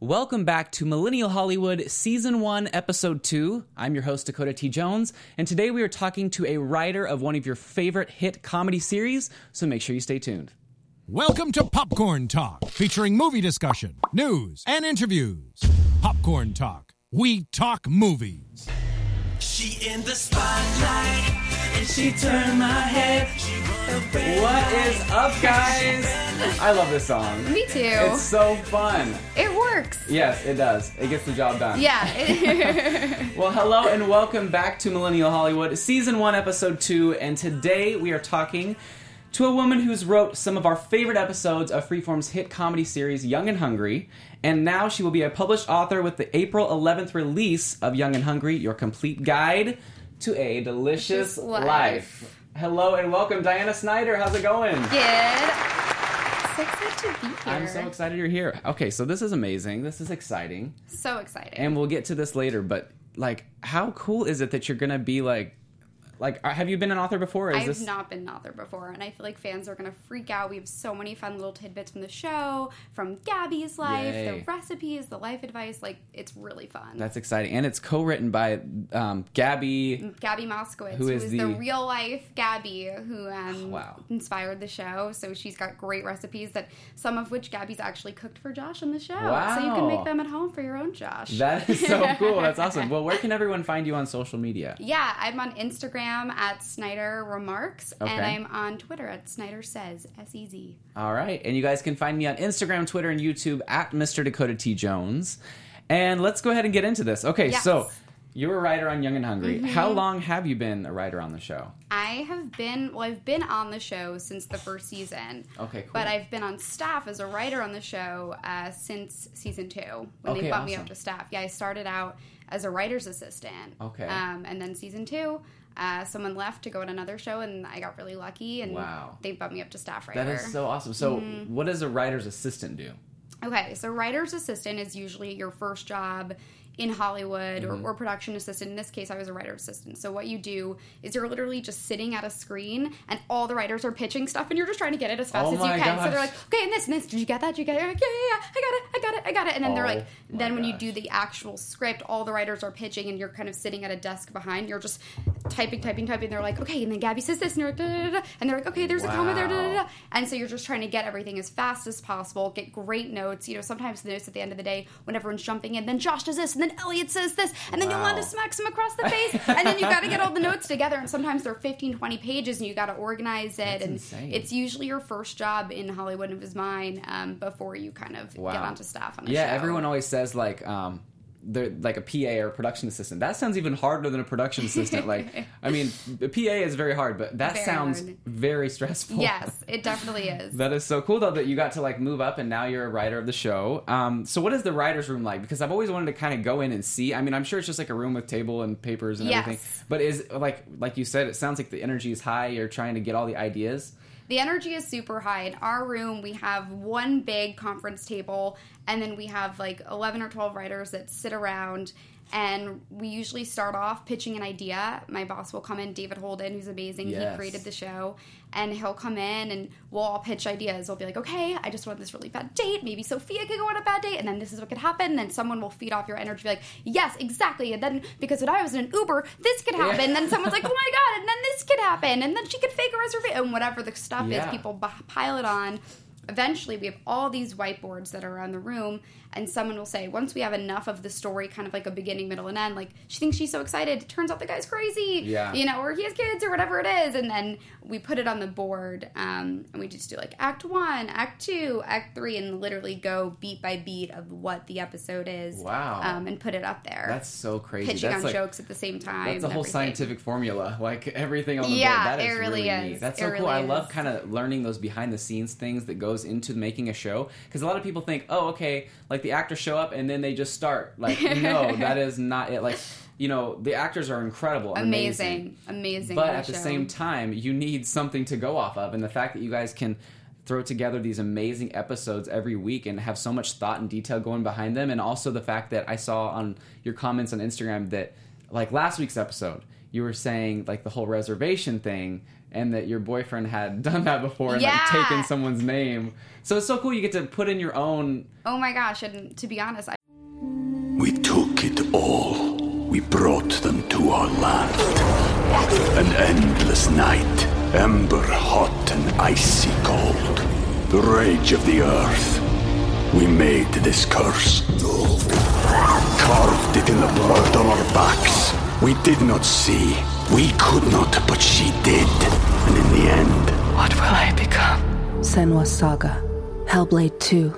Welcome back to Millennial Hollywood, Season 1, Episode 2. I'm your host, Dakota T. Jones, and today we are talking to a writer of one of your favorite hit comedy series, so make sure you stay tuned. Welcome to Popcorn Talk, featuring movie discussion, news, and interviews. Popcorn Talk. We talk movies. She in the spotlight, and she turned my head. What is up, guys? I love this song. Me too. It's so fun. it works. Yes, it does. It gets the job done. Yeah. Well, hello and welcome back to Millennial Hollywood, Season 1, Episode 2. And today we are talking to a woman who's wrote some of our favorite episodes of Freeform's hit comedy series, Young and Hungry. And now she will be a published author with the April 11th release of Young and Hungry, Your Complete Guide to a Delicious Delicious Life. Life. Hello and welcome, Diana Snyder. How's it going? Good. So excited to be here. I'm so excited you're here. Okay, so this is amazing. This is exciting. So excited. and we'll get to this later but like how cool is it that you're gonna be like like uh, have you been an author before I've this not been an author before, and I feel like fans are gonna freak out. We have so many fun little tidbits from the show, from Gabby's life, Yay. the recipes, the life advice. Like it's really fun. that's exciting and it's co-written by um, gabby Gabby Moskowitz, Who who is is, the- the... real life Gabby who um, Wow. inspired the show. So she's got great recipes that some of which Gabby's actually cooked for Josh in the show. So you can make them at home for your own Josh. that is so cool that's awesome well where can everyone find you on social media Yeah, I'm on Instagram at Snyder Remarks, Okay. and I'm on Twitter at Snyder Says S E Z. all right and you guys can find me on instagram twitter and youtube at mr dakota t jones and let's go ahead and get into this okay Yes. so you're a writer on young and hungry Mm-hmm. how long have you been a writer on the show I have been well, I've been on the show since the first season. Okay, cool. But I've been on staff as a writer on the show uh, since season two when Okay, they bumped me up to staff. Yeah, I started out as a writer's assistant. Okay. Um, and then season two. Uh, someone left to go on another show, and I got really lucky, and Wow. they bumped me up to staff writer. that is so awesome so Mm-hmm. what does a writer's assistant do Okay, so writer's assistant is usually your first job in Hollywood Mm-hmm. or, or production assistant. In this case, I was a writer assistant. So what you do is you're literally just sitting at a screen and all the writers are pitching stuff and you're just trying to get it as fast Oh as you can. So they're like, okay, and this and this, did you get that? Did you get it? Like, yeah, yeah, yeah, I got it, I got it, I got it. And then they're Oh like, then when you do the actual script, all the writers are pitching and you're kind of sitting at a desk behind. You're just typing, typing, typing. They're like, okay, and then Gabby says this, and da, da, da, and they're like, okay, there's a comma there. And so you're just trying to get everything as fast as possible, get great notes. You know, sometimes the notes at the end of the day when everyone's jumping in, then Josh does this, and then Elliot says this, and then Wow. Yolanda smacks him across the face, and then you got to get all the notes together. And sometimes they're 15, 20 pages, and you got to organize it. That's and insane. it's usually your first job in Hollywood and it was mine um, before you kind of Wow. get onto staff on a yeah show. everyone always says like um they're like a PA or a production assistant. That sounds even harder than a production assistant. like, I mean, a PA is very hard, but that Very sounds hard. very stressful. Yes, it definitely is. That is so cool though that you got to like move up and now you're a writer of the show. Um, so what is the writer's room like? Because I've always wanted to kind of go in and see. I mean, I'm sure it's just like a room with table and papers and Yes. everything. But is like like you said, it sounds like the energy is high. You're trying to get all the ideas. The energy is super high. In our room, we have one big conference table, and then we have like 11 or 12 writers that sit around. And we usually start off pitching an idea. My boss will come in, David Holden, who's amazing. Yes. He created the show. And he'll come in and we'll all pitch ideas. We'll be like, okay, I just want this really bad date. Maybe Sophia could go on a bad date. And then this is what could happen. And then someone will feed off your energy, be like, yes, exactly. And then because when I was in an Uber, this could happen. And then someone's like, oh my God. And then this could happen. And then she could fake a reservation. And whatever the stuff Yeah. is, people b- pile it on. eventually we have all these whiteboards that are around the room and someone will say once we have enough of the story kind of like a beginning middle and end like she thinks she's so excited turns out the guy's crazy Yeah. you know or he has kids or whatever it is and then we put it on the board um, and we just do like act one act two act three and literally go beat by beat of what the episode is Wow. um, and put it up there That's so crazy. pitching That's on like, jokes at the same time That's a whole everything. scientific formula. Like everything on the Yeah, board. That is it really neat. is. That's It so cool. really I love kind of learning those behind the scenes things that goes into making a show. Because a lot of people think, oh, okay, like the actors show up and then they just start. Like, no, that is not it. Like, you know, the actors are incredible, and amazing amazing But at the show. same time, you need something to go off of, and the fact that you guys can throw together these amazing episodes every week and have so much thought and detail going behind them, and also the fact that I saw on your comments on Instagram that, like last week's episode, you were saying like the whole reservation thing. And that your boyfriend had done that before and Yeah. like taken someone's name. So it's so cool you get to put in your own oh my gosh and to be honest I We took it all. We brought them to our land. An endless night, ember hot and icy cold. The rage of the earth. We made this curse. Carved it in the blood on our backs. We did not see. We could not, but she did. And in the end, What will I become? Senua's Saga. Hellblade 2.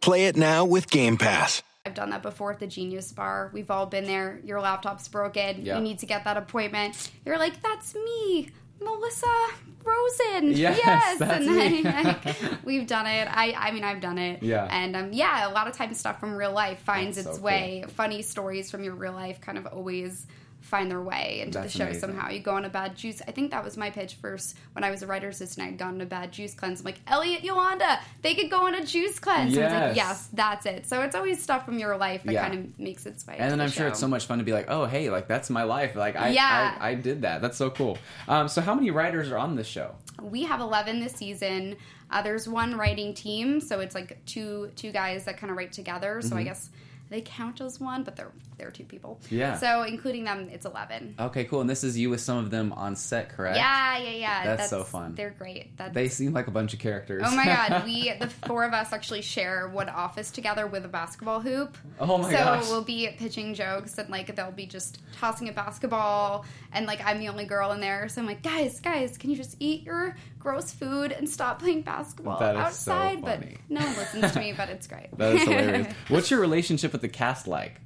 Play it now with Game Pass. I've done that before at the Genius Bar. We've all been there. Your laptop's broken. Yeah. You need to get that appointment. You're like, that's me, Melissa Rosen. Yes, that's and then me. like, we've done it. I, I mean, I've done it. Yeah. And um, yeah, a lot of times stuff from real life finds That's its so way. Funny stories from your real life kind of always find their way into That's the show amazing. somehow. You go on a bad juice. I think that was my pitch first when I was a writer's assistant. I'd gone on a bad juice cleanse. I'm like, Elliot, Yolanda, they could go on a juice cleanse. And I was Yes. like, yes, that's it. So it's always stuff from your life that Yeah. kind of makes its way. and then I'm sure it's so much fun to be like, oh, hey, like that's my life. Like I, Yeah. I, I did that. That's so cool. Um, so how many writers are on this show? We have 11 this season. Uh, there's one writing team, so it's like two two guys that kind of write together. So I Mhm. guess they count as one, but they're they're two people. Yeah. So including them, it's 11. Okay, cool. And this is you with some of them on set, correct? Yeah, yeah, yeah. That's so fun. They're great. That's, They seem like a bunch of characters. Oh my god, we the four of us actually share one office together with a basketball hoop. Oh my so gosh. we'll be pitching jokes and like they'll be just tossing a basketball and like I'm the only girl in there, so I'm like, guys, guys, can you just eat your gross food and stop playing basketball so outside? funny. But no one listens to me, but it's great. that is hilarious. What's your relationship with the cast like?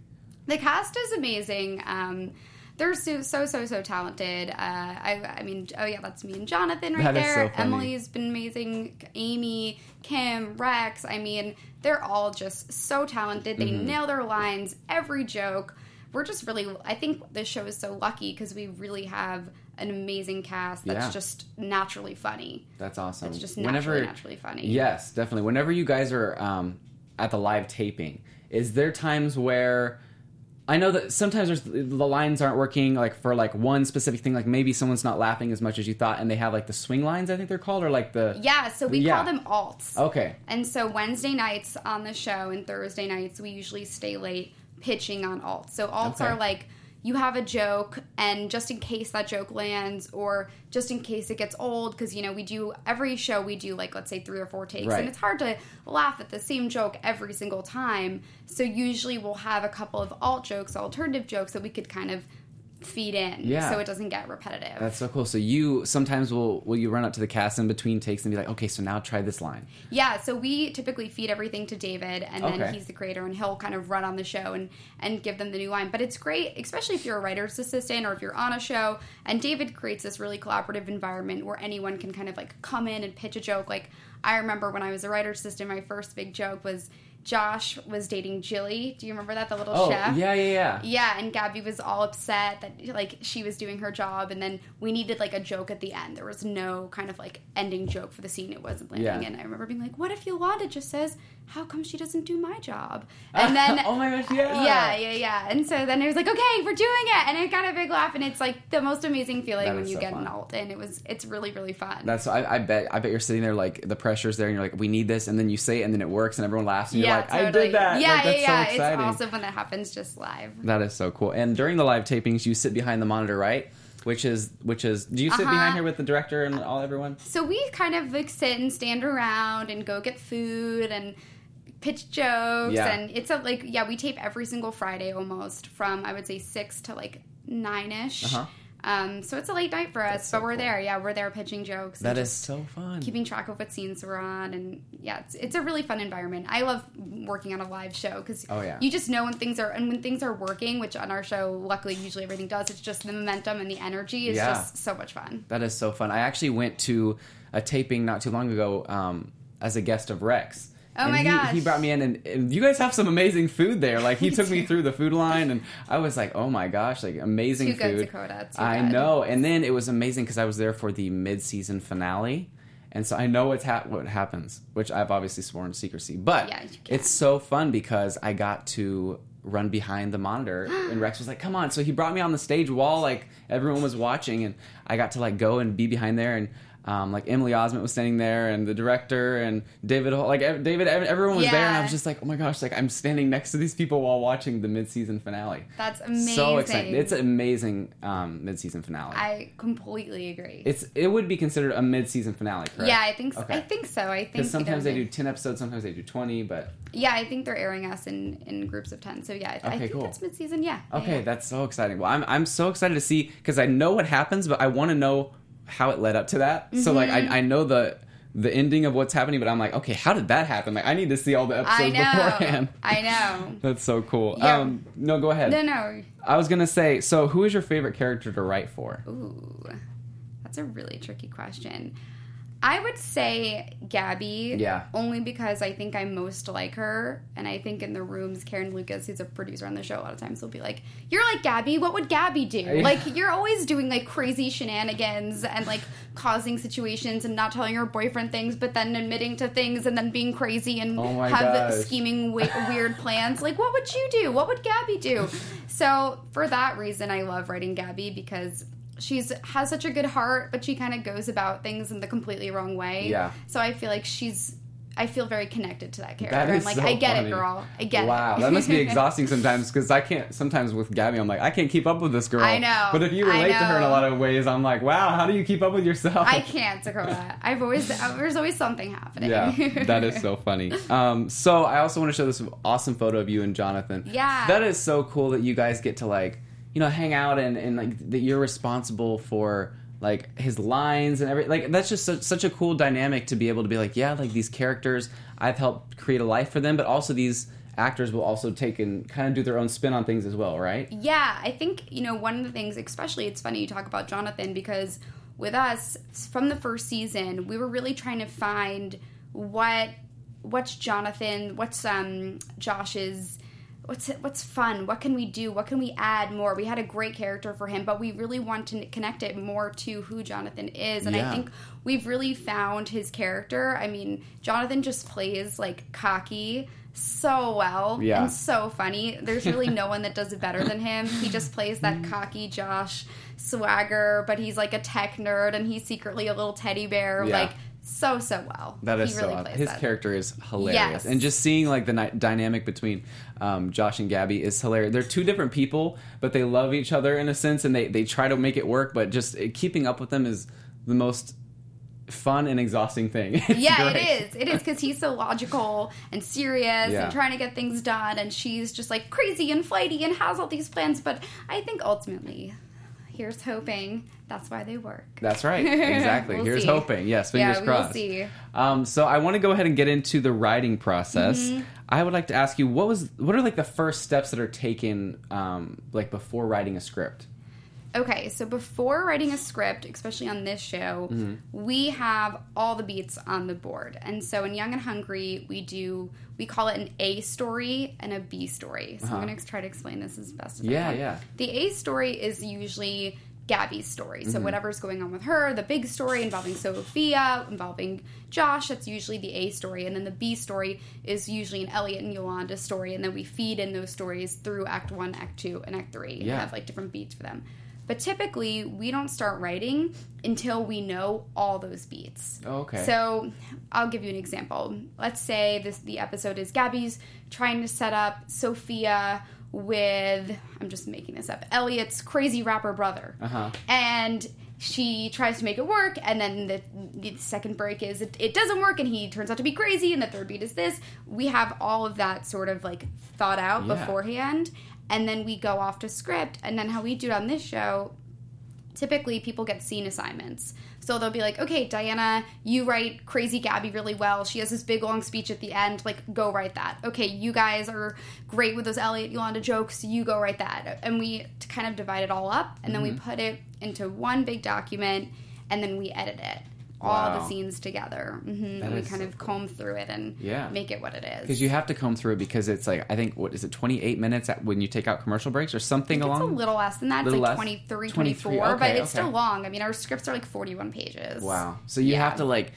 The cast is amazing. Um, they're so so so so talented. Uh, I I mean, oh yeah, that's me and Jonathan right That there. so. Emily's been amazing. Aimee, Kym, Rex. I mean, they're all just so talented. They Mhm. nail their lines, every joke. We're just really. I think this show is so lucky because we really have an amazing cast that's Yeah. just naturally funny. That's awesome. It's just naturally, naturally funny. Yes, definitely. Whenever you guys are um, at the live taping, is there times where I know that sometimes there's the lines aren't working like for like one specific thing, like maybe someone's not laughing as much as you thought, and they have like the swing lines, I think they're called, or like the Yeah, so we Yeah. call them alts. Okay. And so Wednesday nights on the show and Thursday nights we usually stay late pitching on alts. So alts Okay. are like you have a joke and just in case that joke lands or just in case it gets old because you know we do every show we do like let's say three or four takes Right. and it's hard to laugh at the same joke every single time so usually we'll have a couple of alt jokes alternative jokes that we could kind of feed in Yeah. so it doesn't get repetitive That's so cool. So you sometimes will will you run up to the cast in between takes and be like, okay, so now try this line. Yeah, so we typically feed everything to David, and then Okay. he's the creator, and he'll kind of run on the show and and give them the new line. But it's great, especially if you're a writer's assistant or if you're on a show. And David creates this really collaborative environment where anyone can kind of like come in and pitch a joke. Like I remember when I was a writer's assistant, my first big joke was Josh was dating Jilly. Do you remember that, the little Oh, chef? yeah, yeah, yeah. Yeah, and Gabby was all upset that like she was doing her job, and then we needed like a joke at the end. There was no kind of like ending joke for the scene. It wasn't landing, Yeah. and I remember being like, "What if Yolanda just says, how come she doesn't do my job?" And then oh my gosh, yeah. yeah, yeah, yeah. And so then it was like, "Okay, we're doing it," and it got a big laugh, and it's like the most amazing feeling That when you so get fun. an alt, and it was it's really really fun. That's I, I bet I bet you're sitting there like the pressure's there and you're like we need this and then you say it and then it works and everyone laughs and you're like I did that Yeah, Like, that's yeah, yeah. so exciting. It's awesome when that happens just live. That is so cool. And during the live tapings, you sit behind the monitor, right? which is which is. Do you sit Uh-huh. behind here with the director and all everyone? So we kind of like sit and stand around and go get food and pitch jokes Yeah. and it's a like yeah we tape every single Friday almost from I would say six to like nine ish. Uh-huh. Um, so it's a late night for us, but we're there. Yeah, we're there pitching jokes. That is so fun. Keeping track of what scenes we're on, and yeah, it's, it's a really fun environment. I love working on a live show because Oh, yeah. you just know when things are and when things are working, which on our show, luckily, usually everything does. It's just the momentum and the energy is Yeah. just so much fun. That is so fun. I actually went to a taping not too long ago um, as a guest of Rex. Oh my he, gosh. He brought me in, and, and you guys have some amazing food there. Like he took me through the food line, and I was like, "Oh my gosh, like amazing Too good, food!" Dakota, I good. know. And then it was amazing because I was there for the mid-season finale, and so I know what's hap- what happens, which I've obviously sworn secrecy. But Yeah, it's so fun because I got to run behind the monitor, and Rex was like, "Come on!" So he brought me on the stage wall like everyone was watching, and I got to like go and be behind there and. Um, like Emily Osment was standing there, and the director and David, like David, everyone was there, and I was just like, oh my gosh, like I'm standing next to these people while watching the mid-season finale. That's amazing. So exciting! It's an amazing um, mid-season finale. I completely agree. it's it would be considered a mid-season finale, correct? yeah, I think so. Okay. I think so. I think Because sometimes they do ten episodes, sometimes they do twenty, but Yeah, I think they're airing us in in groups of ten. So yeah, I, I Okay, think cool. that's mid season. Yeah. okay, Yeah. that's so exciting. Well, I'm I'm so excited to see because I know what happens, but I want to know how it led up to that. So like Mm-hmm. I I know the the ending of what's happening, but I'm like, okay, how did that happen? Like I need to see all the I episodes know. beforehand. I know. That's so cool. Yeah. Um, no, go ahead. No, no. I was gonna say, so who is your favorite character to write for? Ooh, that's a really tricky question. I would say Gabby. Yeah. Only because I think I'm most like her. And I think in the rooms, Karen Lucas, who's a producer on the show, a lot of times will be like, You're like Gabby. What would Gabby do? Yeah. Like, you're always doing like crazy shenanigans and like causing situations and not telling your boyfriend things, but then admitting to things and then being crazy and Oh have gosh. scheming we- weird plans. Like, what would you do? What would Gabby do? So, for that reason, I love writing Gabby because she's has such a good heart, but she kind of goes about things in the completely wrong way. Yeah. So I feel like she's. I feel very connected to that character. That I'm like, so I get funny. it, girl. I get it. Wow, that must be exhausting sometimes because I can't. Sometimes with Gabby, I'm like, I can't keep up with this girl. I know, But if you relate to her in a lot of ways, I'm like, wow, how do you keep up with yourself? I can't, Dakota. I've always there's always something happening. Yeah, that is so funny. Um, so I also want to show this awesome photo of you and Jonathan. Yeah. that is so cool that you guys get to like, you know, hang out and and like that you're responsible for like his lines and everything. Like that's just such, such a cool dynamic to be able to be like, yeah, like these characters, I've helped create a life for them, but also these actors will also take and kind of do their own spin on things as well, right? Yeah, I think, you know, one of the things, especially it's funny you talk about Jonathan because with us from the first season, we were really trying to find what what's Jonathan, what's um Josh's what's what's fun, what can we do, what can we add more? We had a great character for him, but we really want to connect it more to who Jonathan is and Yeah. I think we've really found his character. I mean, Jonathan just plays like cocky so well Yeah. and so funny. There's really no one that does it better than him. He just plays that cocky Josh swagger, but he's like a tech nerd and he's secretly a little teddy bear. Yeah. Like so so well. That is he really so. plays His that. character is hilarious, Yes. and just seeing like the ni- dynamic between um, Josh and Gabby is hilarious. They're two different people, but they love each other in a sense, and they they try to make it work. But just uh, keeping up with them is the most fun and exhausting thing. Yeah, it is. It is because he's so logical and serious Yeah. and trying to get things done, and she's just like crazy and flighty and has all these plans. But I think ultimately, here's hoping that's why they work. That's right. Exactly. We'll Here's see. hoping. Yes, fingers Yeah, we will crossed. see. Um, so I want to go ahead and get into the writing process. Mm-hmm. I would like to ask you what was what are like the first steps that are taken um, like before writing a script. Okay, so before writing a script, especially on this show, Mm-hmm. we have all the beats on the board. And so in Young and Hungry, we do we call it an A story and a B story. So I'm going to try to explain this as best as I Uh-huh. Yeah, can. yeah. The A story is usually Gabby's story. Mm-hmm. So whatever's going on with her, the big story involving Sophia, involving Josh, that's usually the A story. And then the B story is usually an Elliot and Yolanda story. And then we feed in those stories through Act 1, Act 2, and Act 3. and Yeah. have like different beats for them. But typically, we don't start writing until we know all those beats. Oh, okay. So I'll give you an example. Let's say this the episode is Gabby's trying to set up Sophia with I'm just making this up. Elliot's crazy rapper brother. Uh-huh. And she tries to make it work, and then the, the second break is it, it doesn't work, and he turns out to be crazy, and the third beat is this. We have all of that sort of like thought out Yeah. beforehand, and then we go off to script, and then how we do it on this show typically people get scene assignments. So they'll be like, okay, Diana, you write Crazy Gabby really well. She has this big long speech at the end. Like, go write that. Okay, you guys are great with those Elliot Yolanda jokes. You go write that. And we kind of divide it all up and then we Mhm. put it into one big document and then we edit it. All the scenes together. hmm And we kind so of comb through it and Yeah. make it what it is. Because you have to comb through it because it's like I think what is it 28 minutes at, when you take out commercial breaks or something along? It's a little less than that. It's like less? 23, 23, 24, but okay, it's still long. I mean, our scripts are like 41 pages. Wow. So you Yeah. have to like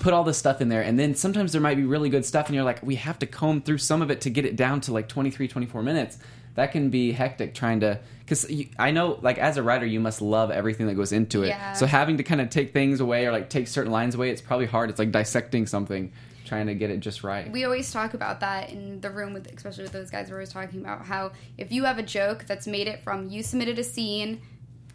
put all this stuff in there and then sometimes there might be really good stuff and you're like we have to comb through some of it to get it down to like 23 24 minutes. That can be hectic trying to cuz I know like as a writer you must love everything that goes into it. Yeah. So having to kind of take things away or like take certain lines away it's probably hard. It's like dissecting something trying to get it just right. We always talk about that in the room with, especially with those guys. We're always talking about how if you have a joke that's made it from you submitted a scene,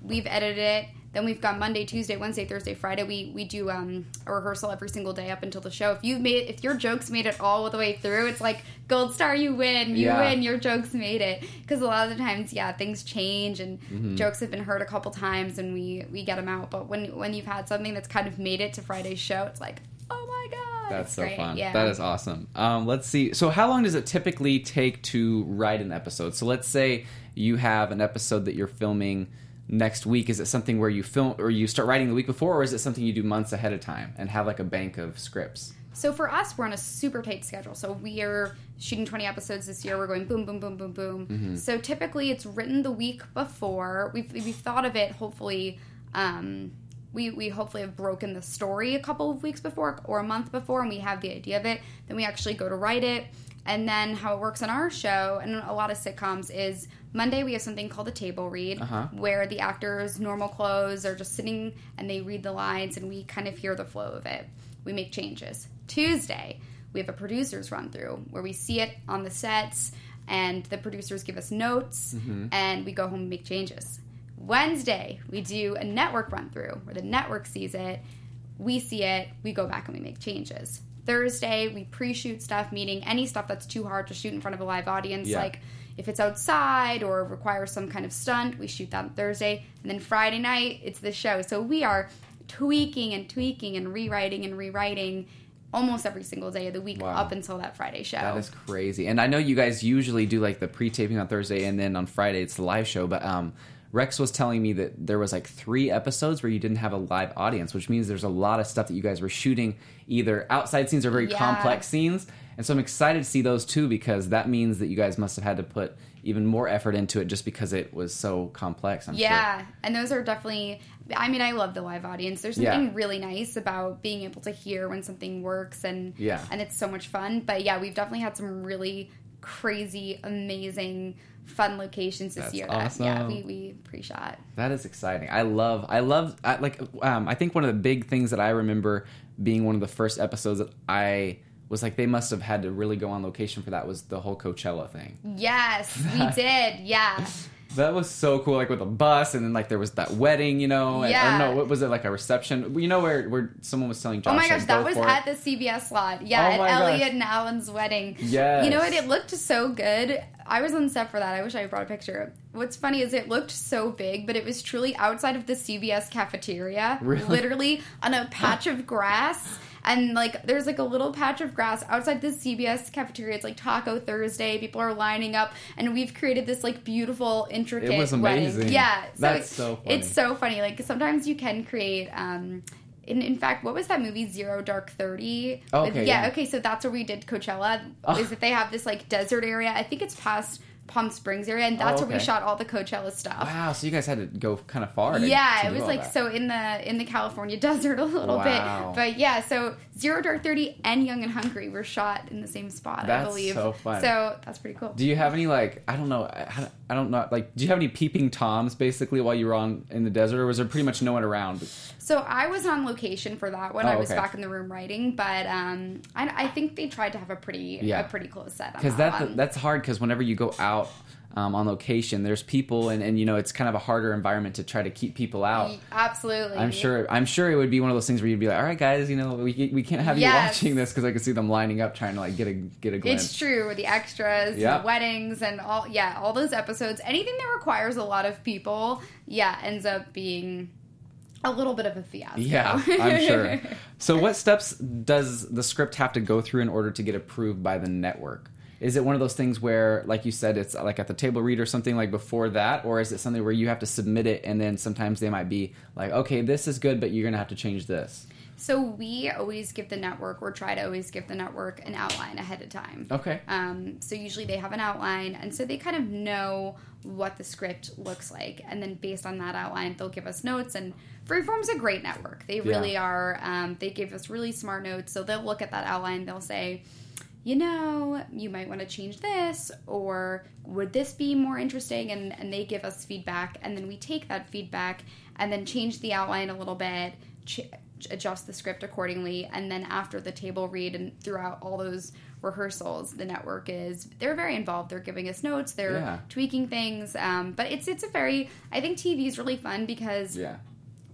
we've edited it, then we've got Monday, Tuesday, Wednesday, Thursday, Friday. We we do um, a rehearsal every single day up until the show. If you've made if your jokes made it all the way through, it's like gold star. You win. You Yeah. win. Your jokes made it. Because a lot of the times, yeah, things change and Mhm. jokes have been heard a couple times and we we get them out. But when when you've had something that's kind of made it to Friday's show, it's like oh my god, That's it's so great. fun. Yeah. That is awesome. Um, let's see. So, how long does it typically take to write an episode? So, let's say you have an episode that you're filming next week. Is it something where you film or you start writing the week before, or is it something you do months ahead of time and have like a bank of scripts? So for us, we're on a super tight schedule. So we are shooting 20 episodes this year. We're going boom, boom, boom, boom, boom. Mhm. So typically, it's written the week before. We've we've thought of it. Hopefully, um, we we hopefully have broken the story a couple of weeks before or a month before, and we have the idea of it. Then we actually go to write it. And then how it works on our show and a lot of sitcoms is Monday we have something called a table read Uh-huh. where the actors normal clothes are just sitting and they read the lines and we kind of hear the flow of it. We make changes. Tuesday we have a producers run through where we see it on the sets and the producers give us notes Mhm. and we go home and make changes. Wednesday we do a network run through where the network sees it, we see it, we go back and we make changes. Thursday we pre-shoot stuff, meaning any stuff that's too hard to shoot in front of a live audience, Yeah. like if it's outside or requires some kind of stunt, we shoot that on Thursday. And then Friday night, it's the show. So we are tweaking and tweaking and rewriting and rewriting almost every single day of the week Wow. up until that Friday show. That is crazy. And I know you guys usually do like the pre-taping on Thursday, and then on Friday it's the live show. But um, Rex was telling me that there was like three episodes where you didn't have a live audience, which means there's a lot of stuff that you guys were shooting either outside scenes or very Yeah. complex scenes. And so I'm excited to see those too because that means that you guys must have had to put even more effort into it just because it was so complex. I'm yeah, and those are definitely. I mean, I love the live audience. There's Yeah. something really nice about being able to hear when something works, and Yeah. and it's so much fun. But yeah, we've definitely had some really crazy, amazing, fun locations this That's year. That yeah, we we pre-shot. That is exciting. I love. I love. I, like. Um, I think one of the big things that I remember being one of the first episodes that I was like, they must have had to really go on location for that. Was the whole Coachella thing. Yes, we did. Yeah. That was so cool. Like with a bus, and then like there was that wedding. You know. and- Yeah. Or no, what was it like a reception? You know where where someone was telling Josh. oh my gosh, like, that was for it. at the CBS lot. Yeah, Oh at Elliot gosh. and Alan's wedding. Yeah. You know what? It looked so good. I was on set for that. I wish I brought a picture. What's funny is it looked so big, but it was truly outside of the CBS cafeteria. Really? Literally on a patch of grass. And like there's like a little patch of grass outside the CBS cafeteria. It's like Taco Thursday. People are lining up, and we've created this like beautiful, intricate It was wedding. amazing. Yeah, so That's so funny. It's so funny. Like sometimes you can create. um in, in fact, what was that movie Zero Dark Thirty? Oh, With- okay, yeah, yeah. okay, so that's where we did Coachella. Oh. Is that they have this like desert area? I think it's past Palm Springs area, and oh, that's Oh, where we shot all the Coachella stuff. Wow. So you guys had to go kind of far. Yeah, it was like that. so in the in the California desert a little Wow. bit, but yeah. So Zero Dark Thirty and Young and Hungry were shot in the same spot, I believe. so fun. So that's pretty cool. Do you have any like I don't know I, I don't know like do you have any peeping toms basically while you were on in the desert or was there pretty much no one around? So I was on location for that one. Oh, I was okay. back in the room writing, but um, I, I think they tried to have a pretty Yeah. a pretty close set. Because that, that that's hard because whenever you go out um, on location. There's people, and, and you know it's kind of a harder environment to try to keep people out. Absolutely. I'm sure. I'm sure it would be one of those things where you'd be like, "All right, guys, you know, we, we can't have Yes. you watching this because I can see them lining up trying to like get a get a glimpse." It's true. With the extras, Yeah. the weddings, and all yeah, all those episodes. Anything that requires a lot of people, yeah, ends up being a little bit of a fiasco. Yeah, I'm sure. So, what steps does the script have to go through in order to get approved by the network? Is it one of those things where, like you said, it's like at the table read or something like before that, or is it something where you have to submit it and then sometimes they might be like, okay, this is good, but you're gonna have to change this? So we always give the network, or try to always give the network an outline ahead of time. Okay. Um, so usually they have an outline, and so they kind of know what the script looks like, and then based on that outline, they'll give us notes. And Freeform's a great network; they really Yeah. are. Um, they give us really smart notes, so they'll look at that outline, they'll say. You know, you might want to change this, or would this be more interesting? And, and they give us feedback, and then we take that feedback and then change the outline a little bit, ch- adjust the script accordingly, and then after the table read and throughout all those rehearsals, the network is they're very involved. They're giving us notes, they're Yeah. tweaking things, um, but it's it's a very I think TV is really fun because Yeah.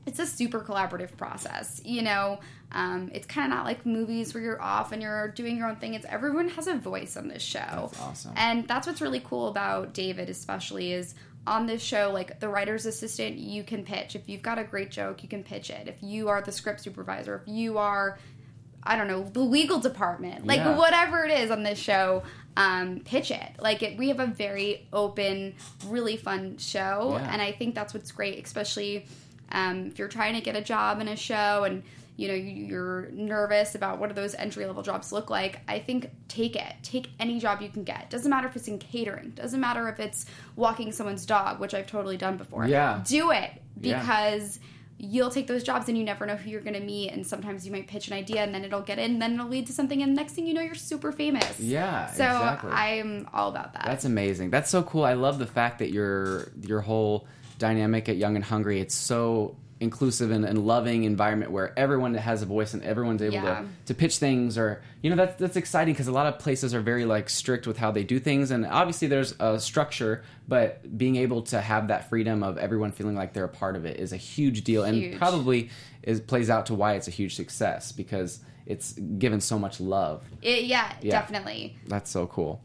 It's a super collaborative process. You know, um, it's kind of not like movies where you're off and you're doing your own thing. It's everyone has a voice on this show. That's awesome. And that's what's really cool about David, especially, is on this show, like the writer's assistant, you can pitch. If you've got a great joke, you can pitch it. If you are the script supervisor, if you are, I don't know, the legal department, like Yeah. whatever it is on this show, um, pitch it. Like it, we have a very open, really fun show, Yeah. and I think that's what's great, especially um, if you're trying to get a job in a show and you know you- you're nervous about what do those entry level jobs look like i think take it take any job you can get doesn't matter if it's in catering doesn't matter if it's walking someone's dog which i've totally done before Yeah. do it Yeah. because you'll take those jobs and you never know who you're going to meet and sometimes you might pitch an idea and then it'll get in and then it'll lead to something and next thing you know you're super famous Yeah, so exactly. i'm all about that That's amazing. That's so cool. I love the fact that your your whole dynamic at Young and Hungry. It's so inclusive and, and loving environment where everyone has a voice and everyone's able Yeah. to, to pitch things or you know that's that's exciting because a lot of places are very like strict with how they do things and obviously there's a structure but being able to have that freedom of everyone feeling like they're a part of it is a huge deal and probably is plays out to why it's a huge success because it's given so much love It- yeah, Yeah. definitely that's so cool.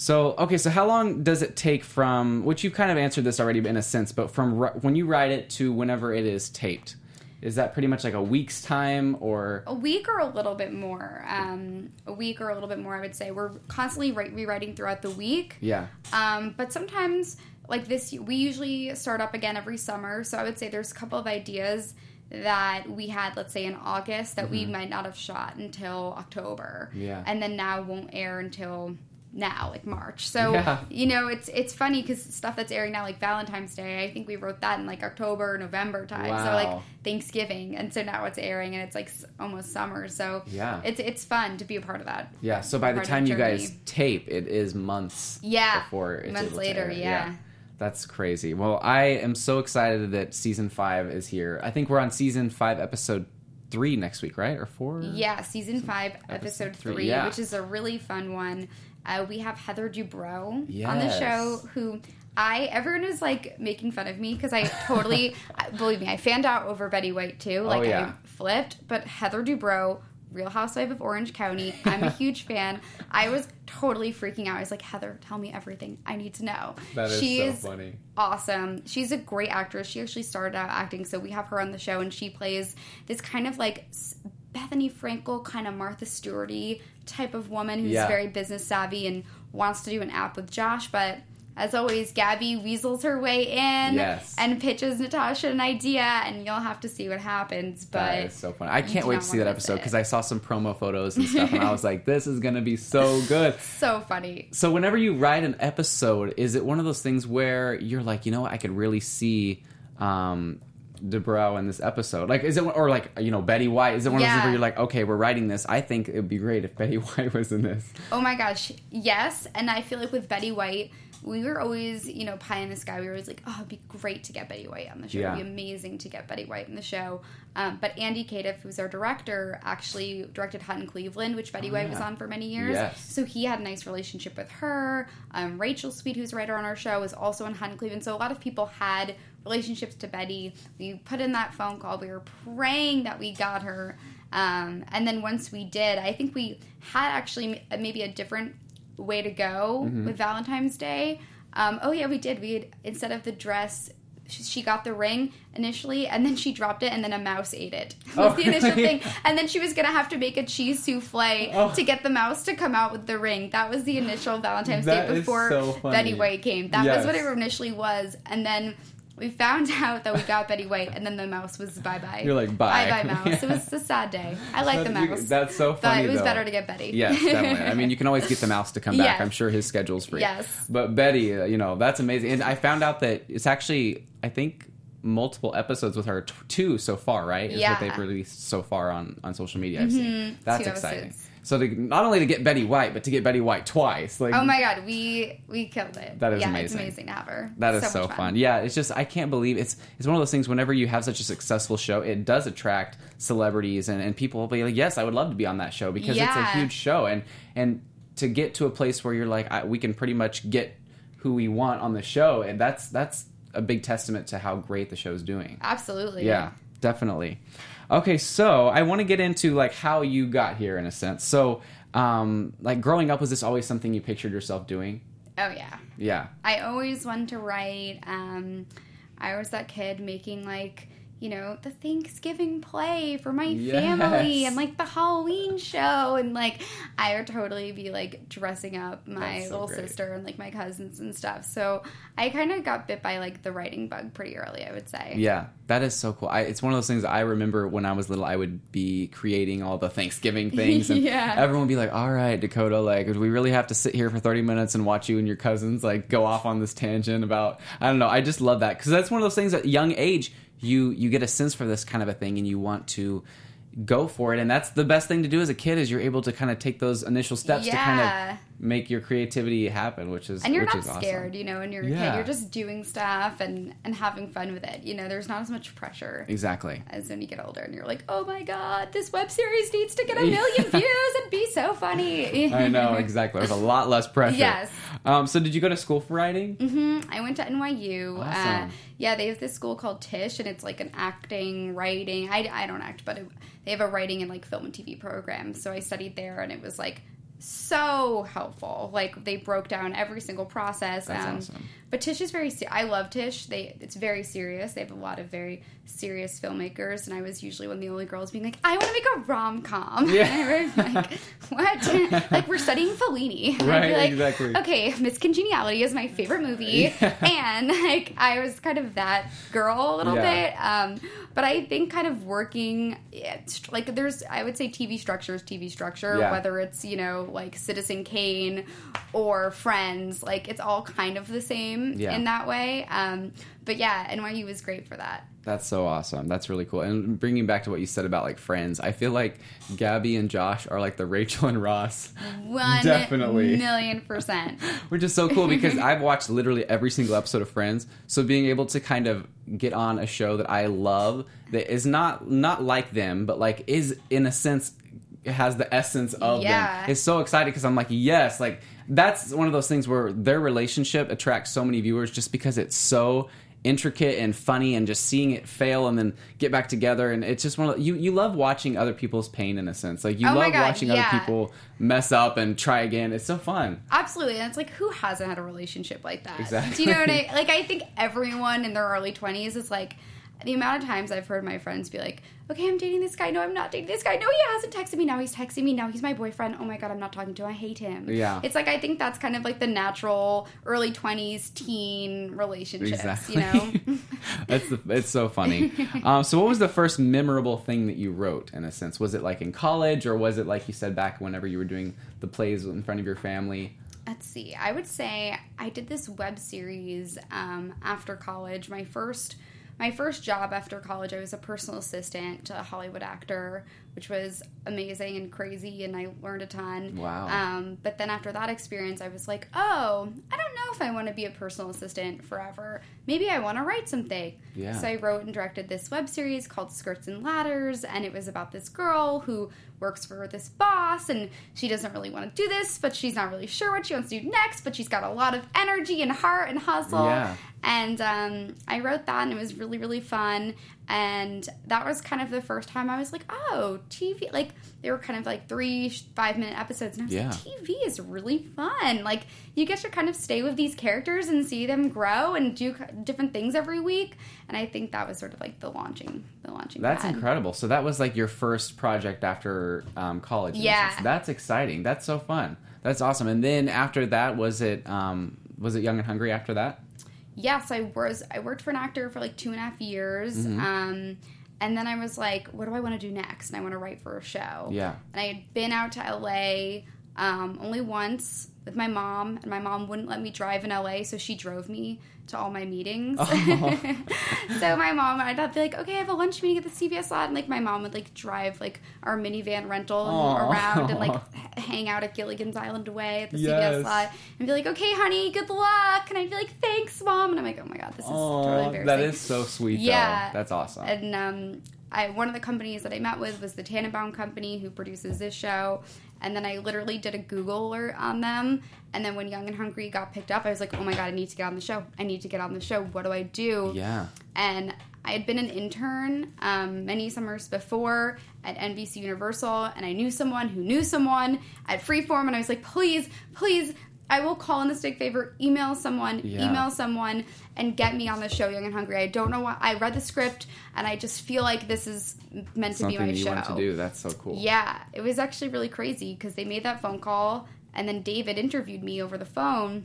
So okay, so how long does it take from which you've kind of answered this already in a sense, but from ri- when you write it to whenever it is taped, is that pretty much like a week's time or? a week or a little bit more um, a week or a little bit more i would say we're constantly write, rewriting throughout the week Yeah. um, but sometimes like this we usually start up again every summer so i would say there's a couple of ideas that we had let's say in august that we Mhm. might not have shot until october Yeah. and then now won't air until now like march so Yeah. you know it's it's funny because stuff that's airing now like valentine's day i think we wrote that in like october november time so like thanksgiving and so now it's airing and it's like almost summer so Yeah. it's it's fun to be a part of that Yeah. So by the time you guys tape, it is months. Yeah, Before it's months later, air. yeah. That's crazy. Well, I am so excited that season five is here. I think we're on season five, episode three next week, right? Or four? Yeah, season five, episode three, three, yeah. which is a really fun one. Uh, we have Heather Dubrow on the show, who I everyone is like making fun of me because I totally believe me, I fanned out over Betty White too. Like Oh, yeah. I flipped, but Heather Dubrow. Real Housewife of Orange County. I'm a huge fan. I was totally freaking out. I was like, Heather, tell me everything. I need to know. That is she so is funny. awesome. She's a great actress. She actually started out acting, so we have her on the show, and she plays this kind of like Bethenny Frankel, kind of Martha Stewarty type of woman who's Yeah. very business savvy and wants to do an app with Josh, but. As always, Gabby weasels her way in Yes. and pitches Natasha an idea, and you'll have to see what happens. But that is so fun. I can't wait to see that episode because I saw some promo photos and stuff, and I was like, "This is gonna be so good." so funny. So whenever you write an episode, is it one of those things where you're like, you know, what, I could really see um, Dubrow in this episode? Like, is it or like you know Betty White? Is it one of those where you're like, okay, we're writing this. I think it would be great if Betty White was in this. Oh my gosh, yes. And I feel like with Betty White, we were always, you know, pie in the sky. We were always like, oh, it'd be great to get Betty White on the show. Yeah. It'd be amazing to get Betty White in the show. Um, but Andy Cadiff, who's our director, actually directed Hot in Cleveland, which Betty Oh, White yeah. was on for many years. Yes. So he had a nice relationship with her. Um, Rachel Sweet, who's a writer on our show, was also on Hot in Cleveland. So a lot of people had relationships to Betty. We put in that phone call. We were praying that we got her. Um, and then once we did, I think we had actually maybe a different way to go Mm-hmm. Mhm. with Valentine's Day. Um, oh yeah, we did. We had instead of the dress, she, got the ring initially, and then she dropped it, and then a mouse ate it. Was Oh, the initial thing, and then she was gonna have to make a cheese souffle Oh. to get the mouse to come out with the ring. That was the initial Valentine's That Day before so. Betty White came. That was what it initially was, and then. We found out that we got Betty White, and then the mouse was bye bye. You're like, bye. bye bye mouse. It was a sad day. I like the mouse. That's so funny. but it was though. better to get Betty. Yes, definitely. I mean, you can always get the mouse to come back. Yes. I'm sure his schedule's free. Yes. But Betty, uh, you know, that's amazing. And I found out that it's actually, I think, multiple episodes with her, t- two so far, right? Is Yeah. what they've released so far on, on social media. I've seen. Mhm. That's Two exciting. episodes. So to, not only to get Betty White, but to get Betty White twice. Like, oh my god, we we killed it. That is yeah, amazing. It's amazing to have her. That is much so, fun. Yeah, it's just I can't believe it's it's one of those things. Whenever you have such a successful show, it does attract celebrities and, and people will be like, yes, I would love to be on that show because it's a huge show and and to get to a place where you're like, I, we can pretty much get who we want on the show, and that's that's a big testament to how great the show's doing. Absolutely. Yeah, definitely. Okay, so I want to get into like how you got here in a sense. So, um, like growing up, was this always something you pictured yourself doing? Oh yeah. Yeah. I always wanted to write. Um, I was that kid making like you know the Thanksgiving play for my family and like the Halloween show and like I would totally be like dressing up my so little great. sister and like my cousins and stuff. So I kind of got bit by like the writing bug pretty early. I would say. Yeah, that is so cool. I, it's one of those things I remember when I was little. I would be creating all the Thanksgiving things, and Yeah. everyone would be like, "All right, Dakota, like, do we really have to sit here for thirty minutes and watch you and your cousins like go off on this tangent about?" I don't know. I just love that because that's one of those things at young age you you get a sense for this kind of a thing and you want to go for it. And that's the best thing to do as a kid is you're able to kind of take those initial steps to kind of make your creativity happen which is and you're which not is awesome. scared, you know, when you're a Yeah. kid. You're just doing stuff and and having fun with it. You know, there's not as much pressure. exactly As when you get older and you're like, oh my god, this web series needs to get a million views and be so funny. I know exactly. There's a lot less pressure. Yes. Um, so did you go to school for writing? Mm-hmm. I went to NYU. Uh, Awesome. yeah, they have this school called Tisch, and it's like an acting, writing. I, I don't act, but it, they have a writing and like film and TV program. So I studied there, and it was like so helpful. Like they broke down every single process. That's um, awesome. But Tisch is very. I love Tisch. They it's very serious. They have a lot of very serious filmmakers, and I was usually one of the only girls being like, I want to make a rom com. Yeah. like what? like we're studying Fellini. And I'd be Right, like, exactly. Okay, Miss Congeniality is my favorite movie, and like I was kind of that girl a little Yeah. bit. Um, but I think kind of working, it's like there's, I would say TV structure is TV structure, Yeah. whether it's you know like Citizen Kane or Friends, like it's all kind of the same Yeah. in that way. Um, but yeah, NYU was great for that. That's so awesome. That's really cool. And bringing back to what you said about like friends, I feel like Gabby and Josh are like the Rachel and Ross, One Definitely. million percent. which is so cool because I've watched literally every single episode of Friends. So being able to kind of get on a show that I love that is not not like them, but like is in a sense has the essence of Yeah. them. It's so exciting because I'm like, yes, like that's one of those things where their relationship attracts so many viewers just because it's so intricate and funny and just seeing it fail and then get back together and it's just one of the, you you love watching other people's pain in a sense like you Oh love God, watching yeah. other people mess up and try again it's so fun Absolutely, and it's like who hasn't had a relationship like that? Exactly. Do you know what I like? I think everyone in their early twenties is like the amount of times I've heard my friends be like, "Okay, I'm dating this guy. No, I'm not dating this guy. No, he hasn't texted me. Now he's texting me. Now he's my boyfriend. Oh my god, I'm not talking to him. I hate him." Yeah. it's like I think that's kind of like the natural early twenties teen relationships. Exactly. You know. That's the, it's so funny. Um, so, what was the first memorable thing that you wrote? In a sense, was it like in college, or was it like you said back whenever you were doing the plays in front of your family? Let's see. I would say I did this web series um, after college. My first my first job after college, I was a personal assistant to a Hollywood actor, which was amazing and crazy, and I learned a ton. Wow. Um, but then after that experience, I was like, oh, I don't know if I want to be a personal assistant forever. Maybe I want to write something. Yeah. So I wrote and directed this web series called Skirts and Ladders, and it was about this girl who works for this boss, and she doesn't really want to do this, but she's not really sure what she wants to do next, but she's got a lot of energy and heart and hustle. Yeah. And um, I wrote that, and it was really, really fun. And that was kind of the first time I was like, oh, TV. Like, they were kind of like three, five minute episodes. And I was Yeah. like, TV is really fun. Like, you get to kind of stay with these characters and see them grow and do different things every week. And I think that was sort of like the launching, the launching. That's pad. incredible. So that was like your first project after um, college. Yeah. That's exciting. That's so fun. That's awesome. And then after that, was it um, was it Young and Hungry after that? Yes, I was. I worked for an actor for like two and a half years. Mhm. Um, and then I was like, what do I want to do next? And I want to write for a show. Yeah. And I had been out to LA um, only once with my mom, and my mom wouldn't let me drive in LA, so she drove me to all my meetings. Oh. so my mom, I'd have to be like, okay, I have a lunch meeting at the CBS lot, and like my mom would like drive like our minivan rental around and like h- hang out at Gilligan's Island Way at the Yes. CBS lot, and be like, okay, honey, good luck, and I'd be like, thanks, mom, and I'm like, oh my god, this is totally embarrassing. that is so sweet. Yeah. though. that's awesome. And um, I one of the companies that I met with was the Tannenbaum company who produces this show. And then I literally did a Google alert on them. And then when Young and Hungry got picked up, I was like, oh my god, I need to get on the show. I need to get on the show. What do I do? yeah. And I had been an intern um, many summers before at NBC Universal, and I knew someone who knew someone at Freeform, and I was like, please, please, I will call in this big favor, email someone, Yeah. email someone, and get me on the show, Young and Hungry. I don't know why. I read the script, and I just feel like this is meant to be my you show. want to do. That's so cool. Yeah, it was actually really crazy because they made that phone call, and then David interviewed me over the phone,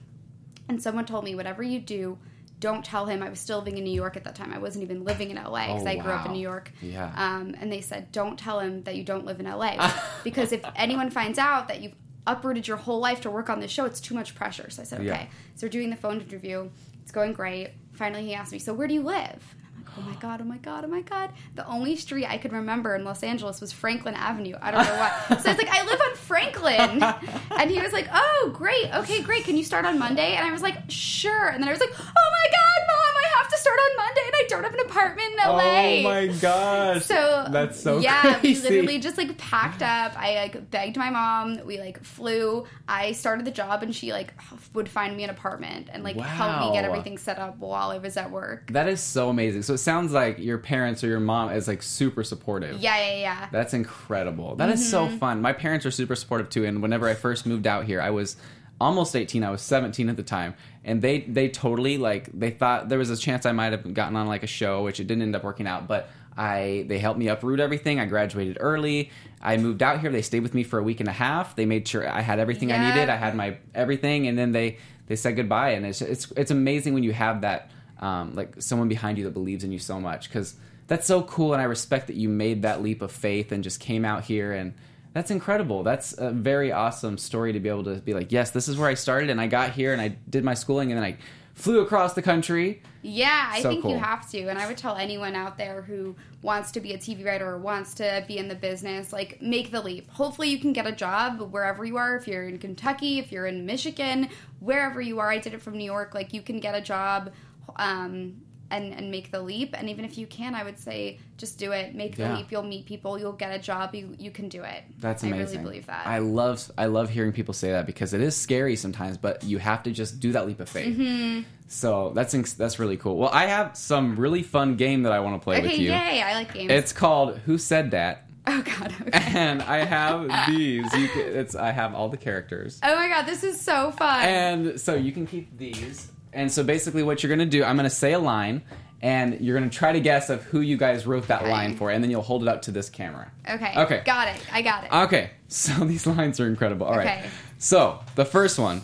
and someone told me, whatever you do, don't tell him I was still living in New York at that time. I wasn't even living in LA because Oh, I grew up in. New York. Yeah. Um, and they said, don't tell him that you don't live in LA because if anyone finds out that you've uprooted your whole life to work on this show, it's too much pressure. So I said, okay. Yeah. So we're doing the phone interview. It's going great. Finally, he asked me, so where do you live? And I'm like, oh my god, oh my god, oh my god. The only street I could remember in Los Angeles was Franklin Avenue. I don't know why. so I was like, I live on Franklin. And he was like, oh, great. Okay, great. Can you start on Monday? And I was like, sure. And then I was like, oh my god, mom, I have to start on Monday and I don't have an apartment in LA. Oh my gosh. So that's so yeah, crazy. we literally just like packed up. I like begged my mom. We like flew. I started the job, and she like would find me an apartment and like help me get everything set up while I was at work. That is so amazing. So it sounds like your parents or your mom is like super supportive. Yeah, yeah, yeah. That's incredible. That is so Mhm. fun. My parents are super supportive too. And whenever I first moved out here, I was almost 18. I was 17 at the time. And they, they totally like, they thought there was a chance I might have gotten on like a show, which it didn't end up working out. But I, they helped me uproot everything. I graduated early. I moved out here. They stayed with me for a week and a half. They made sure I had everything I needed. I had my everything. And then they, they said goodbye. And it's, it's, it's amazing when you have that, um, like someone behind you that believes in you so much. Cause that's so cool and i respect that you made that leap of faith and just came out here and that's incredible that's a very awesome story to be able to be like yes this is where i started and i got here and i did my schooling and then i flew across the country Yeah, I So think you have to. And I would tell anyone out there who wants to be a TV writer or wants to be in the business, like, make the leap. Hopefully, you can get a job wherever you are. If you're in Kentucky, if you're in Michigan, wherever you are. I did it from New York. Like, you can get a job. Um, and, and make the leap. And even if you can i would say just do it. Make the Yeah. leap. You'll meet people. You'll get a job. You, you can do it. That's amazing i really believe that. I love i love hearing people say that because it is scary sometimes but you have to just do that leap of faith. Hmm so that's that's really cool. Well i have some really fun game that i want to play okay with you. yay. I like games. It's called who said that? Oh god. Okay. and i have these. You can, it's i have all the characters. Oh my god. This is so fun. And so you can keep these. And so basically, what you're going to do, I'm going to say a line, and you're going to try to guess of who you guys wrote that Okay. line for, and then you'll hold it up to this camera. okay Okay. got it i got it Okay, so these lines are incredible. All right. Okay. So the first one,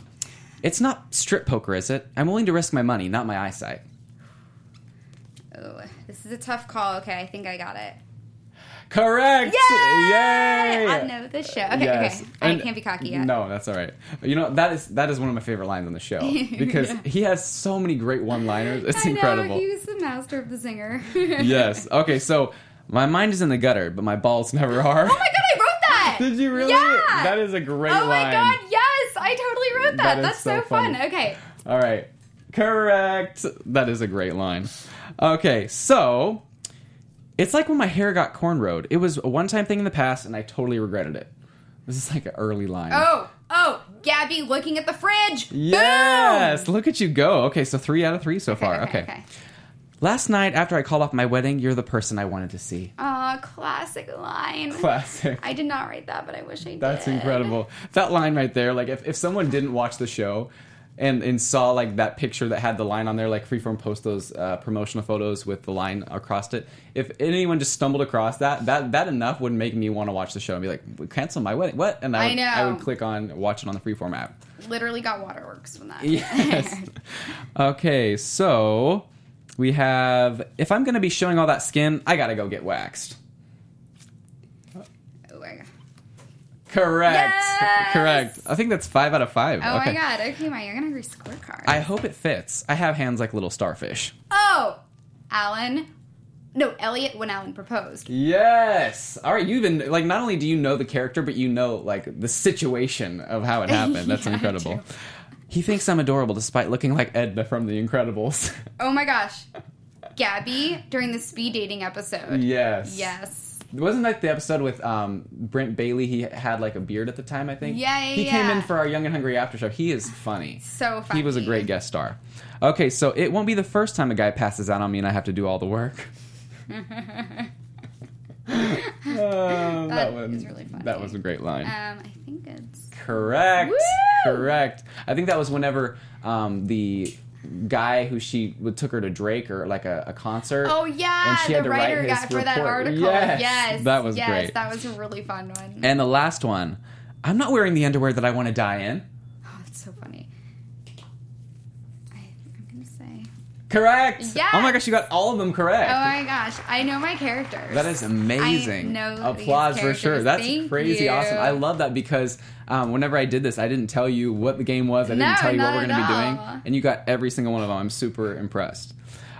it's not strip poker, is it? I'm willing to risk my money, not my eyesight. Oh, this is a tough call. Okay, I think I got it. Correct. Yay! Yay! I know this show. Okay, Yes. okay. I And- can't be cocky yet. No, that's all right. You know that is that is one of my favorite lines on the show because he has so many great one-liners. It's I incredible. know, he's the master of the singer. yes. Okay. So my mind is in the gutter, but my balls never are. Oh my god, I wrote that! Did you really? Yeah! That is a great oh line. oh line. my god, yes! I totally wrote that. That That's so so, fun. Okay. All right. Correct. That is a great line. Okay, so it's like when my hair got cornrowed. It was a one-time thing in the past, and I totally regretted it. This is like an early line. Oh, oh, Gabby looking at the fridge. Yes, Boom! look at you go. Okay, so three out of three so far. Okay. okay. Last night, after I called off my wedding, you're the person I wanted to see. Aw, classic line. Classic. I did not write that, but I wish I did. That's incredible. That line right there, like if, if someone didn't watch the show and, and saw like that picture that had the line on there, like Freeform post those uh, promotional photos with the line across it. If anyone just stumbled across that, that that enough would make me want to watch the show and be like, cancel my wedding. What? And I I would, know. I would click on watch it on the Freeform app. Literally got waterworks from that. Yes. okay, so we have if I'm going to be showing all that skin, I got to go get waxed. Oh my god. Correct. Yes! Correct. I think that's five out of five. Oh okay. my god. Okay, my gonna Hungry scorecard. I hope it fits. I have hands like little starfish. oh, Alan. No, Elliot when Alan proposed. Yes. All right. You even like not only do you know the character, but you know like the situation of how it happened. That's Yeah, incredible. He thinks I'm adorable despite looking like Edna from The Incredibles. Oh my gosh. Gabby during the speed dating episode. yes. Yes. Wasn't that the episode with um, Brent Bailey? He had like a beard at the time, I think. Yeah, yeah, He came in for our Young and Hungry after show. He is funny. So funny. He was a great guest star. Okay, so it won't be the first time a guy passes out on me and I have to do all the work. Uh, that That is really funny. That was a great line. Um, I think it's Correct. Woo! Correct. I think that was whenever um, the guy who she took her to Drake or like a, a concert. Oh yeah, and she had the to write writer his got for that report. article. Yes, Yes, that was yes, great. That was a really fun one. And the last one, I'm not wearing the underwear that I want to die in. oh, it's so funny. I, I'm gonna say. Correct. Yeah. Oh my gosh, you got all of them correct. Oh my gosh, I know my characters. That is amazing. I know Applause for sure. That's Thank crazy you. awesome. I love that because um, whenever I did this, I didn't tell you what the game was. I didn't No, tell you what we're going to be doing, and you got every single one of them. I'm super impressed.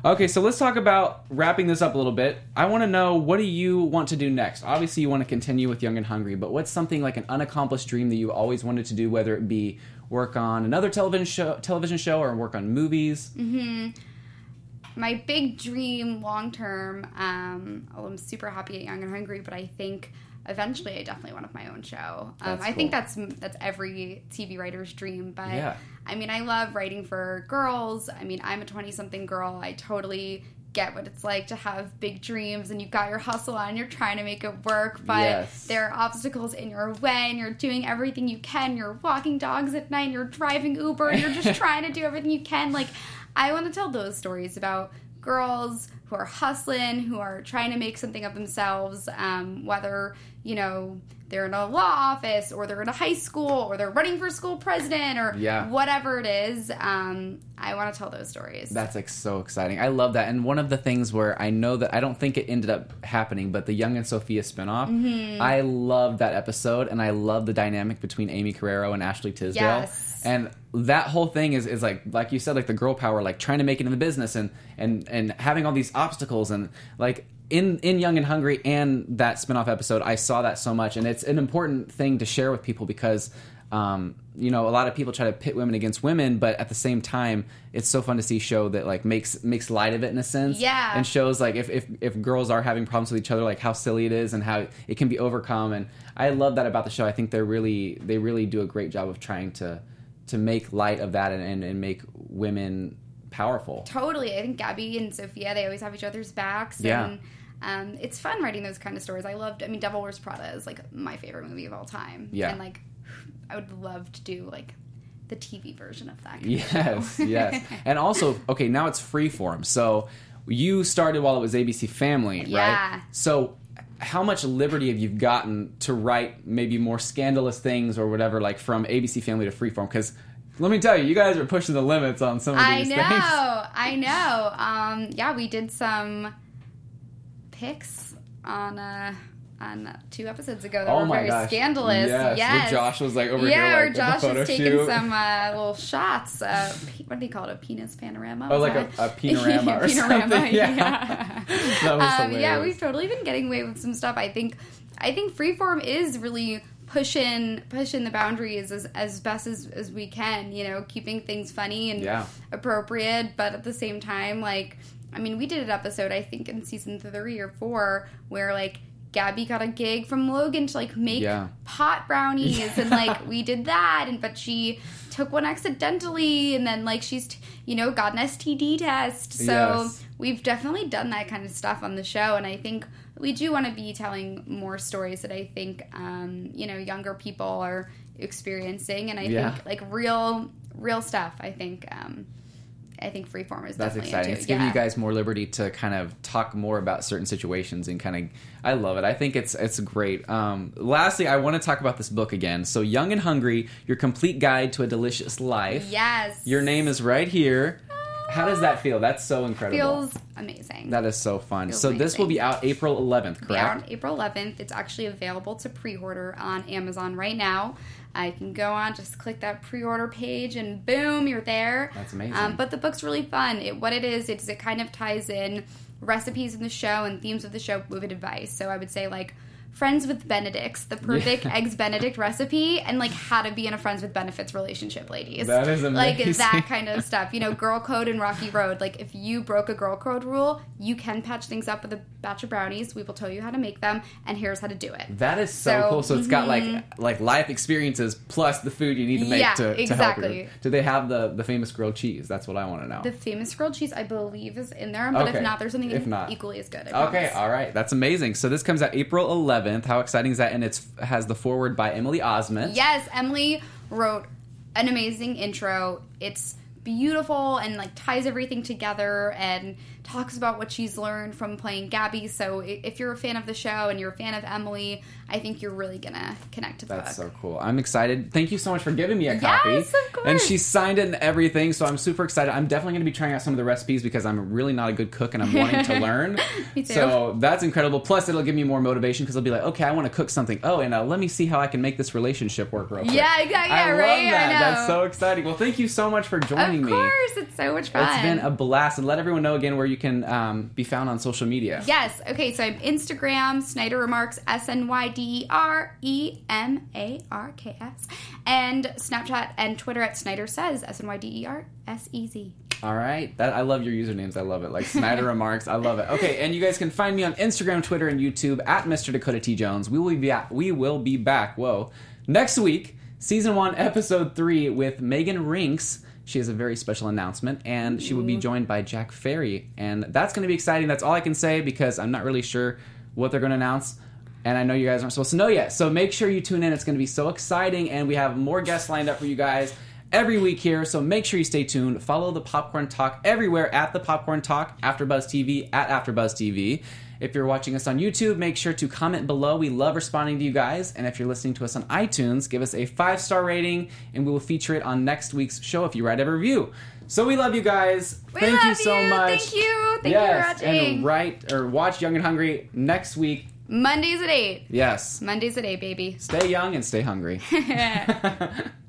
Okay, so let's talk about wrapping this up a little bit. I want to know what do you want to do next? Obviously, you want to continue with Young and Hungry, but what's something like an unaccomplished dream that you always wanted to do, whether it be work on another television show, television show, or work on movies? Mm-hmm. My big dream long term um oh, i'm super happy at young and hungry but i think eventually i definitely want to have my own show. Um, i think that's that's every tv writer's dream but Yeah. i mean i love writing for girls. I mean i'm a 20 something girl. I totally get what it's like to have big dreams and you've got your hustle on you're trying to make it work but Yes. there are obstacles in your way and you're doing everything you can. You're walking dogs at night you're driving uber and you're just trying to do everything you can. Like i want to tell those stories about girls who are hustling who are trying to make something of themselves um, whether you know they're in a law office or they're in a high school or they're running for school president or Yeah. whatever it is um, i want to tell those stories That's like so exciting. I love that. And one of the things where I know that I don't think it ended up happening, but the Young and Sophia spinoff, Mhm. I love that episode and I love the dynamic between Aimee Carrero and Ashley Tisdale. Yes. And that whole thing is, is like like you said, like the girl power, like trying to make it in the business and and and having all these obstacles and like in in Young and Hungry and that spinoff episode, I saw that so much, and it's an important thing to share with people because um, you know a lot of people try to pit women against women, but at the same time, it's so fun to see a show that like makes makes light of it in a sense, Yeah. and shows like if if if girls are having problems with each other, like how silly it is and how it can be overcome, and I love that about the show. I think they're really they really do a great job of trying to to make light of that and, and, and make women powerful. Totally. I think Gabby and Sophia, they always have each other's backs. Yeah. And um, it's fun writing those kind of stories. I loved, I mean, Devil Wears Prada is like my favorite movie of all time. Yeah. And like, I would love to do like the TV version of that. Kind of Yes, yes. And also, okay, now it's freeform. So you started while it was ABC Family, Yeah. right? So how much liberty have you gotten to write maybe more scandalous things or whatever, like from ABC Family to freeform? Because let me tell you, you guys are pushing the limits on some of these things. I know, things. I know. Um, yeah, we did some picks on uh, on two episodes ago that Oh were my very gosh. scandalous. Yes, Yes, where Josh was, like, over yeah, here, Yeah, like, Josh was taking shoot. some uh, little shots. Uh, pe- what do they call it? A penis panorama? Oh, like a, that- a panorama or Panorama, something. Yeah. yeah. that was um, yeah, we've totally been getting away with some stuff. I think, I think Freeform is really pushing pushing the boundaries as, as best as, as we can. You know, keeping things funny and Yeah. appropriate, but at the same time, like, I mean, we did an episode I think in season three or four where like. Gabby got a gig from Logan to like make Yeah. pot brownies and like we did that and but she took one accidentally and then like she's t- you know got an STD test so Yes. we've definitely done that kind of stuff on the show and I think we do want to be telling more stories that I think um, you know younger people are experiencing and I Yeah. think like real real stuff I think um, I think freeform is That's definitely exciting. into. It's giving yeah. you guys more liberty to kind of talk more about certain situations and kind of. I love it. I think it's it's great. Um, lastly, I want to talk about this book again. So, Young and Hungry: Your Complete Guide to a Delicious Life. yes Your name is right here. How does that feel? That's so incredible. feels amazing that is so fun. Feels so this will be out April 11th, be out correct? on April 11th. It's actually available to pre-order on Amazon right now. I can go on, just click that pre-order page, and boom, you're there. That's amazing. Um, but the book's really fun. It, what it is, it's, it kind of ties in recipes in the show and themes of the show with advice. So I would say like friends with Benedicts, the perfect eggs Benedict recipe, and like how to be in a friends with benefits relationship, ladies. That is amazing. Like that kind of stuff. You know, girl code and rocky road. Like if you broke a girl code rule, you can patch things up with a batch of brownies. We will tell you how to make them, and here's how to do it. That is so, So, cool. So it's got like mhm. like life experiences plus the food you need to make Yeah, to, to help exactly. you. Do they have the the famous grilled cheese? That's what I want to know. The famous grilled cheese, I believe, is in there, but Okay. if not, there's something If not. equally as good. I Okay, promise. all right, that's amazing. So this comes out April 11th. How exciting is that? And it's has the forward by Emily Osment. Yes, Emily wrote an amazing intro. It's beautiful and like ties everything together and talks about what she's learned from playing Gabby. So if you're a fan of the show and you're a fan of Emily, I think you're really gonna connect to the That's book. so cool. I'm excited. Thank you so much for giving me a Yes, copy. of course. And she signed it and everything, so I'm super excited. I'm definitely to be trying out some of the recipes because I'm really not a good cook and I'm wanting to learn. Me too. So that's incredible. Plus, it'll give me more motivation because I'll be like, okay, I want to cook something. Oh, and uh, let me see how I can make this relationship work real quick. Yeah, exactly. I Yeah, love that. I know. That's so exciting. Well, thank you so much for joining me. of me. course, it's so much fun. It's been a blast. And let everyone know again where you can um, be found on social media. Yes. Okay. So I'm Instagram, Snyder Remarks, S N Y D E R E M A R K S, and Snapchat and Twitter at Snyder Says, S N Y D E R S E Z. All right. That I love your usernames. I love it. Like Snyder Remarks. I love it. Okay, and you guys can find me on Instagram, Twitter, and YouTube at Mr. Dakota T Jones. We will be back. We will be back. Whoa. Next week, season one, episode three, with Megan Rinks. She has a very special announcement, and she will be mm-hmm. joined by Jack Ferry, and that's going to be exciting. That's all I can say because I'm not really sure what they're going to announce. And I know you guys aren't supposed to know yet. So make sure you tune in. It's going to be so exciting. And we have more guests lined up for you guys every week here. So make sure you stay tuned. Follow the Popcorn Talk everywhere at the Popcorn Talk, AfterBuzz TV, at AfterBuzz TV. If you're watching us on YouTube, make sure to comment below. We love responding to you guys. And if you're listening to us on iTunes, give us a five star rating, and we will feature it on next week's show if you write a review. So we love you guys. We Thank you so you. much. Thank you. Thank you for watching. and write or watch Young and Hungry next week. Mondays at eight. Yes. Mondays at eight, baby. Stay young and stay hungry.